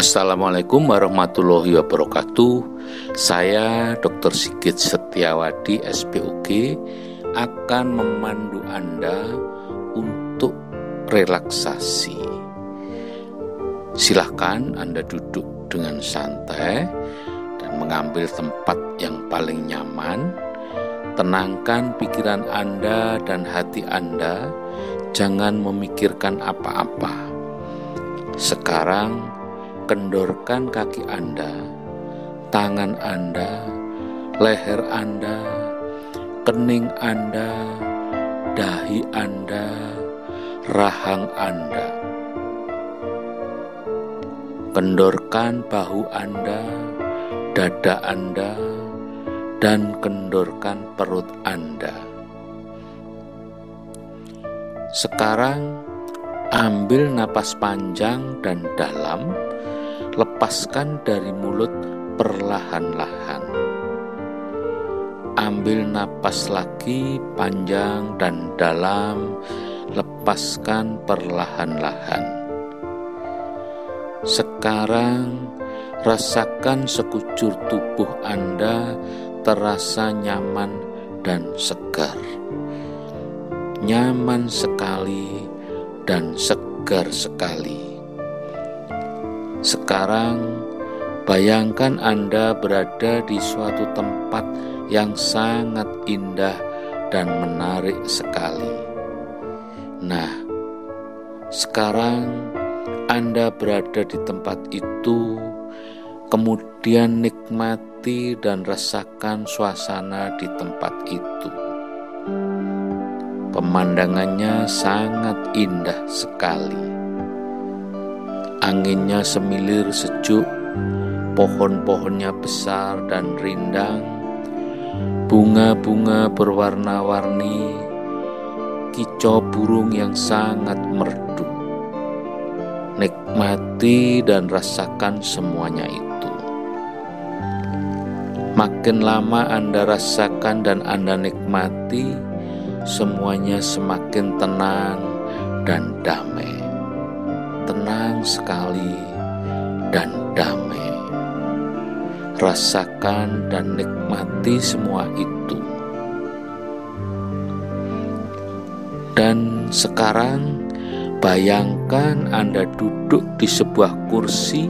Assalamualaikum warahmatullahi wabarakatuh. Saya Dr. Sigit Setiawadi SPUG akan memandu Anda untuk relaksasi. Silahkan Anda duduk dengan santai dan mengambil tempat yang paling nyaman. Tenangkan pikiran Anda dan hati Anda, jangan memikirkan apa-apa. Sekarang, kendorkan kaki Anda, tangan Anda, leher Anda, kening Anda, dahi Anda, rahang Anda. Kendorkan bahu Anda, dada Anda, dan kendorkan perut Anda. Sekarang, ambil napas panjang dan dalam lepaskan dari mulut perlahan-lahan. Ambil napas lagi panjang dan dalam, lepaskan perlahan-lahan. Sekarang rasakan sekujur tubuh Anda terasa nyaman dan segar. Nyaman sekali dan segar sekali. Sekarang, bayangkan Anda berada di suatu tempat yang sangat indah dan menarik sekali. Nah, sekarang Anda berada di tempat itu, kemudian nikmati dan rasakan suasana di tempat itu. Pemandangannya sangat indah sekali Anginnya semilir sejuk, pohon-pohonnya besar dan rindang, bunga-bunga berwarna-warni, kicau burung yang sangat merdu. Nikmati dan rasakan semuanya itu. Makin lama Anda rasakan dan Anda nikmati, semuanya semakin tenang dan damai tenang sekali dan damai. Rasakan dan nikmati semua itu. Dan sekarang bayangkan Anda duduk di sebuah kursi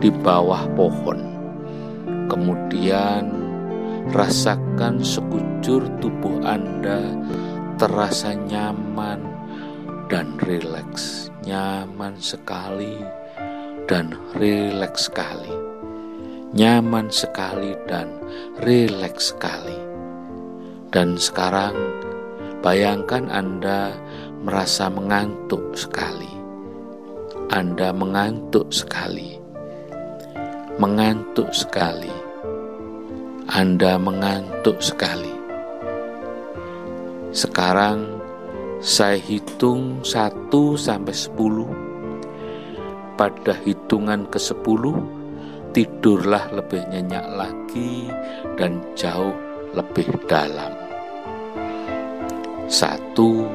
di bawah pohon. Kemudian rasakan sekujur tubuh Anda terasa nyaman dan rileks nyaman sekali dan rileks sekali. Nyaman sekali dan rileks sekali. Dan sekarang bayangkan Anda merasa mengantuk sekali. Anda mengantuk sekali. Mengantuk sekali. Anda mengantuk sekali. Sekarang saya hitung 1 sampai 10. Pada hitungan ke-10 tidurlah lebih nyenyak lagi dan jauh lebih dalam. Satu,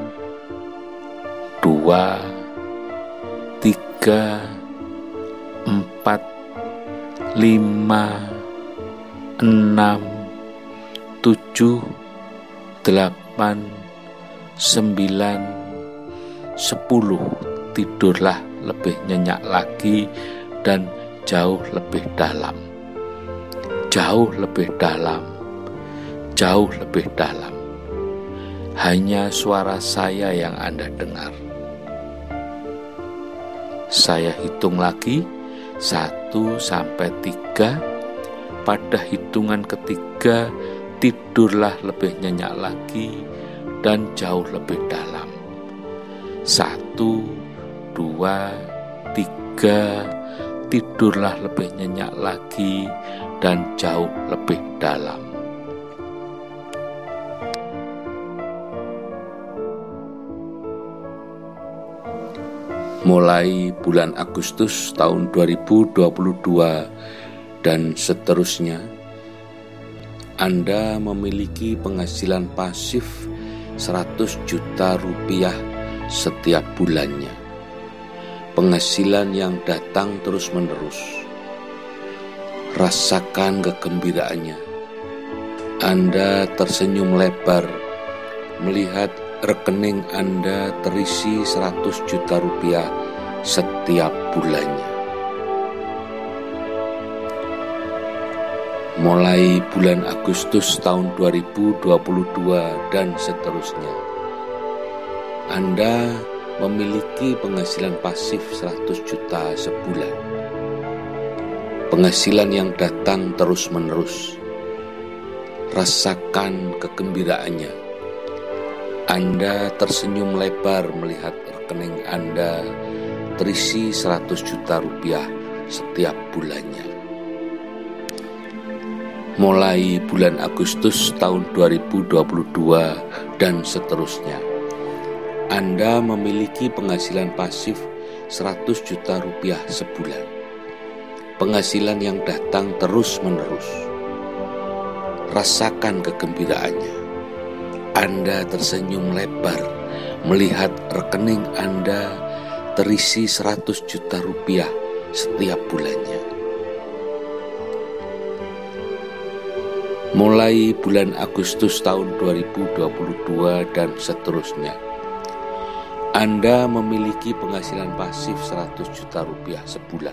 dua, tiga, empat, lima, enam, tujuh, delapan, sembilan, sepuluh tidurlah lebih nyenyak lagi dan jauh lebih dalam. Jauh lebih dalam. Jauh lebih dalam. Hanya suara saya yang Anda dengar. Saya hitung lagi satu sampai tiga. Pada hitungan ketiga tidurlah lebih nyenyak lagi dan jauh lebih dalam. Satu, dua, tiga, tidurlah lebih nyenyak lagi dan jauh lebih dalam. Mulai bulan Agustus tahun 2022 dan seterusnya, Anda memiliki penghasilan pasif 100 juta rupiah setiap bulannya. penghasilan yang datang terus-menerus. Rasakan kegembiraannya. Anda tersenyum lebar melihat rekening Anda terisi 100 juta rupiah setiap bulannya. Mulai bulan Agustus tahun 2022 dan seterusnya, Anda memiliki penghasilan pasif 100 juta sebulan. Penghasilan yang datang terus-menerus. Rasakan kegembiraannya. Anda tersenyum lebar melihat rekening Anda terisi 100 juta rupiah setiap bulannya. Mulai bulan Agustus tahun 2022 dan seterusnya anda memiliki penghasilan pasif 100 juta rupiah sebulan. Penghasilan yang datang terus-menerus. Rasakan kegembiraannya. Anda tersenyum lebar melihat rekening Anda terisi 100 juta rupiah setiap bulannya. Mulai bulan Agustus tahun 2022 dan seterusnya anda memiliki penghasilan pasif 100 juta rupiah sebulan.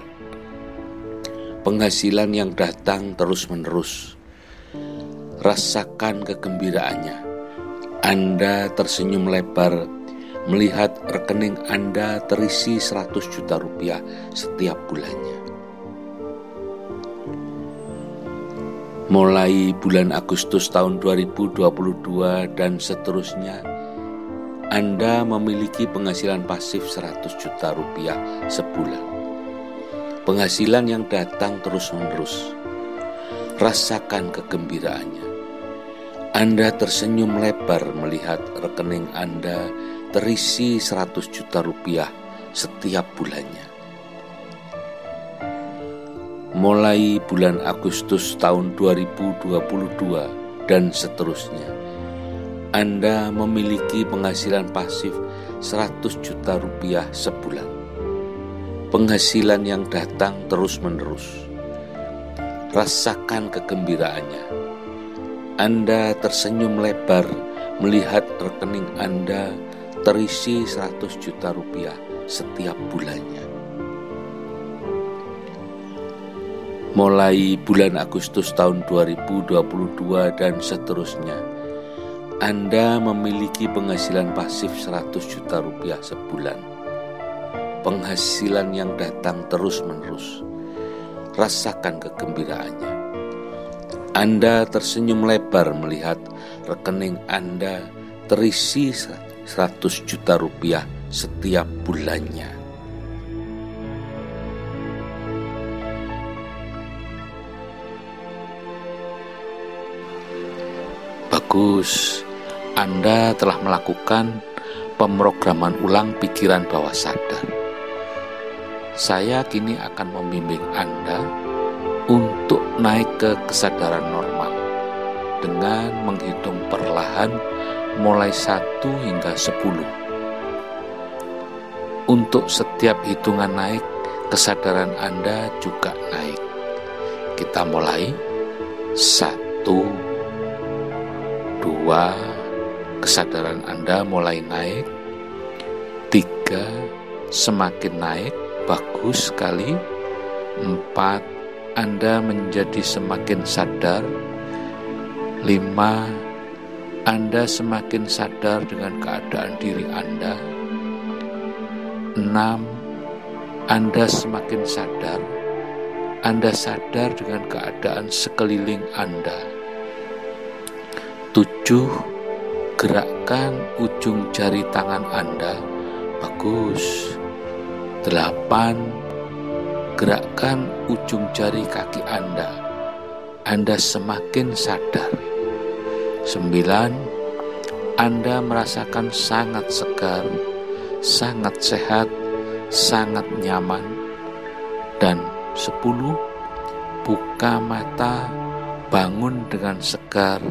Penghasilan yang datang terus-menerus. Rasakan kegembiraannya. Anda tersenyum lebar melihat rekening Anda terisi 100 juta rupiah setiap bulannya. Mulai bulan Agustus tahun 2022 dan seterusnya, anda memiliki penghasilan pasif 100 juta rupiah sebulan. Penghasilan yang datang terus-menerus. Rasakan kegembiraannya. Anda tersenyum lebar melihat rekening Anda terisi 100 juta rupiah setiap bulannya. Mulai bulan Agustus tahun 2022 dan seterusnya anda memiliki penghasilan pasif 100 juta rupiah sebulan. Penghasilan yang datang terus-menerus. Rasakan kegembiraannya. Anda tersenyum lebar melihat rekening Anda terisi 100 juta rupiah setiap bulannya. Mulai bulan Agustus tahun 2022 dan seterusnya, anda memiliki penghasilan pasif 100 juta rupiah sebulan. Penghasilan yang datang terus-menerus. Rasakan kegembiraannya. Anda tersenyum lebar melihat rekening Anda terisi 100 juta rupiah setiap bulannya. Bagus. Anda telah melakukan pemrograman ulang pikiran bawah sadar. Saya kini akan membimbing Anda untuk naik ke kesadaran normal dengan menghitung perlahan mulai 1 hingga 10. Untuk setiap hitungan naik, kesadaran Anda juga naik. Kita mulai. Satu, dua, kesadaran Anda mulai naik. Tiga, semakin naik, bagus sekali. Empat, Anda menjadi semakin sadar. Lima, Anda semakin sadar dengan keadaan diri Anda. Enam, Anda semakin sadar. Anda sadar dengan keadaan sekeliling Anda. Tujuh, Gerakkan ujung jari tangan Anda. Bagus. Delapan. Gerakkan ujung jari kaki Anda. Anda semakin sadar. Sembilan. Anda merasakan sangat segar, sangat sehat, sangat nyaman. Dan sepuluh. Buka mata, bangun dengan segar,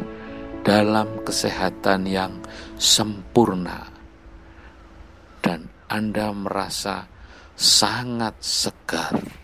dalam kesehatan yang sempurna, dan Anda merasa sangat segar